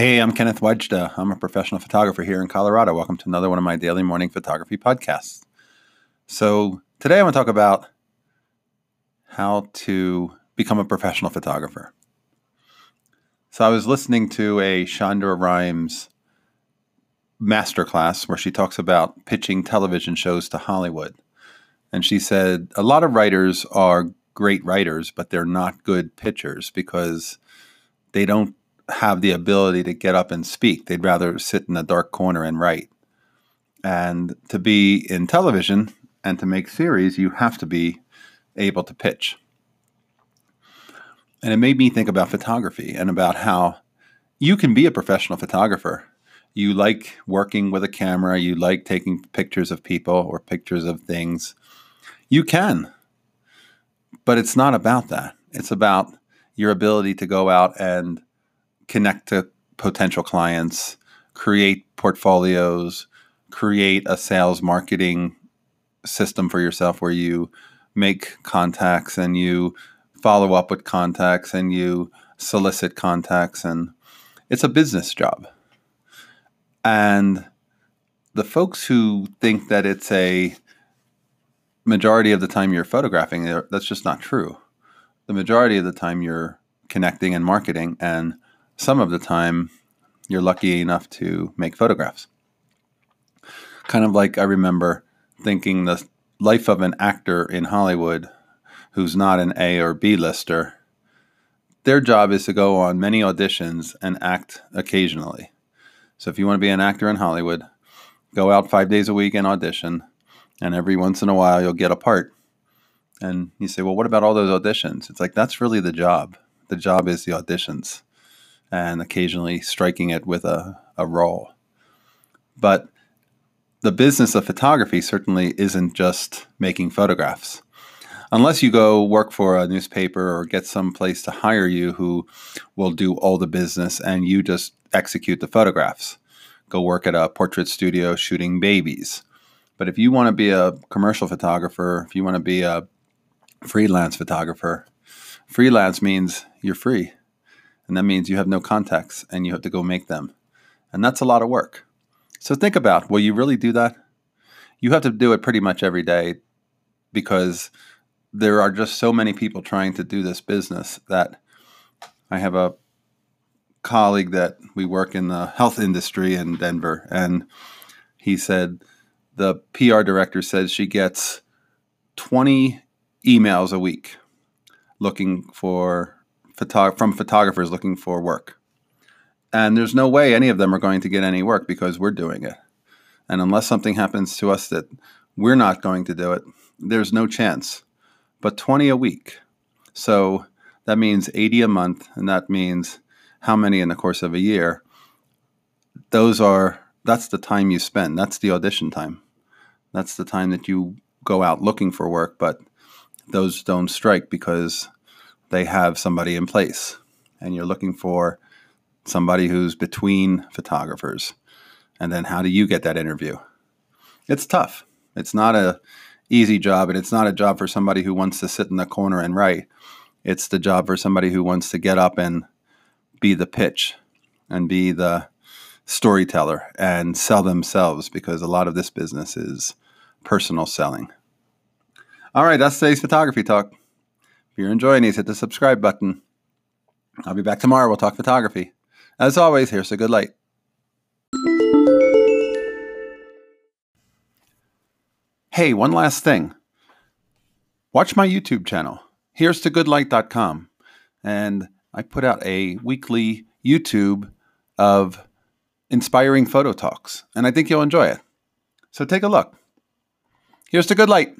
Hey, I'm Kenneth Wajda. I'm a professional photographer here in Colorado. Welcome to another one of my daily morning photography podcasts. So, today I want to talk about how to become a professional photographer. So, I was listening to a Shonda Rhimes masterclass where she talks about pitching television shows to Hollywood. And she said a lot of writers are great writers, but they're not good pitchers because they don't have the ability to get up and speak. They'd rather sit in a dark corner and write. And to be in television and to make series, you have to be able to pitch. And it made me think about photography and about how you can be a professional photographer. You like working with a camera, you like taking pictures of people or pictures of things. You can. But it's not about that. It's about your ability to go out and connect to potential clients, create portfolios, create a sales marketing system for yourself where you make contacts and you follow up with contacts and you solicit contacts and it's a business job. And the folks who think that it's a majority of the time you're photographing, that's just not true. The majority of the time you're connecting and marketing and some of the time you're lucky enough to make photographs. Kind of like I remember thinking the life of an actor in Hollywood who's not an A or B lister, their job is to go on many auditions and act occasionally. So if you want to be an actor in Hollywood, go out five days a week and audition, and every once in a while you'll get a part. And you say, well, what about all those auditions? It's like, that's really the job. The job is the auditions and occasionally striking it with a, a role. But the business of photography certainly isn't just making photographs. Unless you go work for a newspaper or get some place to hire you who will do all the business and you just execute the photographs. Go work at a portrait studio shooting babies. But if you want to be a commercial photographer, if you want to be a freelance photographer, freelance means you're free. And that means you have no contacts and you have to go make them. And that's a lot of work. So think about will you really do that? You have to do it pretty much every day because there are just so many people trying to do this business that I have a colleague that we work in the health industry in Denver, and he said the PR director says she gets 20 emails a week looking for photo- from photographers looking for work. And there's no way any of them are going to get any work because we're doing it. And unless something happens to us that we're not going to do it, there's no chance. But 20 a week. So that means 80 a month, and that means how many in the course of a year. Those are that's the time you spend. That's the audition time. That's the time that you go out looking for work, but those don't strike because they have somebody in place and you're looking for somebody who's between photographers. And then how do you get that interview? It's tough. It's not a easy job and it's not a job for somebody who wants to sit in the corner and write. It's the job for somebody who wants to get up and be the pitch and be the storyteller and sell themselves because a lot of this business is personal selling. All right, that's today's photography talk you're enjoying these, hit the subscribe button. I'll be back tomorrow. We'll talk photography. As always, here's a good light. Hey, one last thing. Watch my YouTube channel. Here's to goodlight.com. And I put out a weekly YouTube of inspiring photo talks, and I think you'll enjoy it. So take a look. Here's to good light.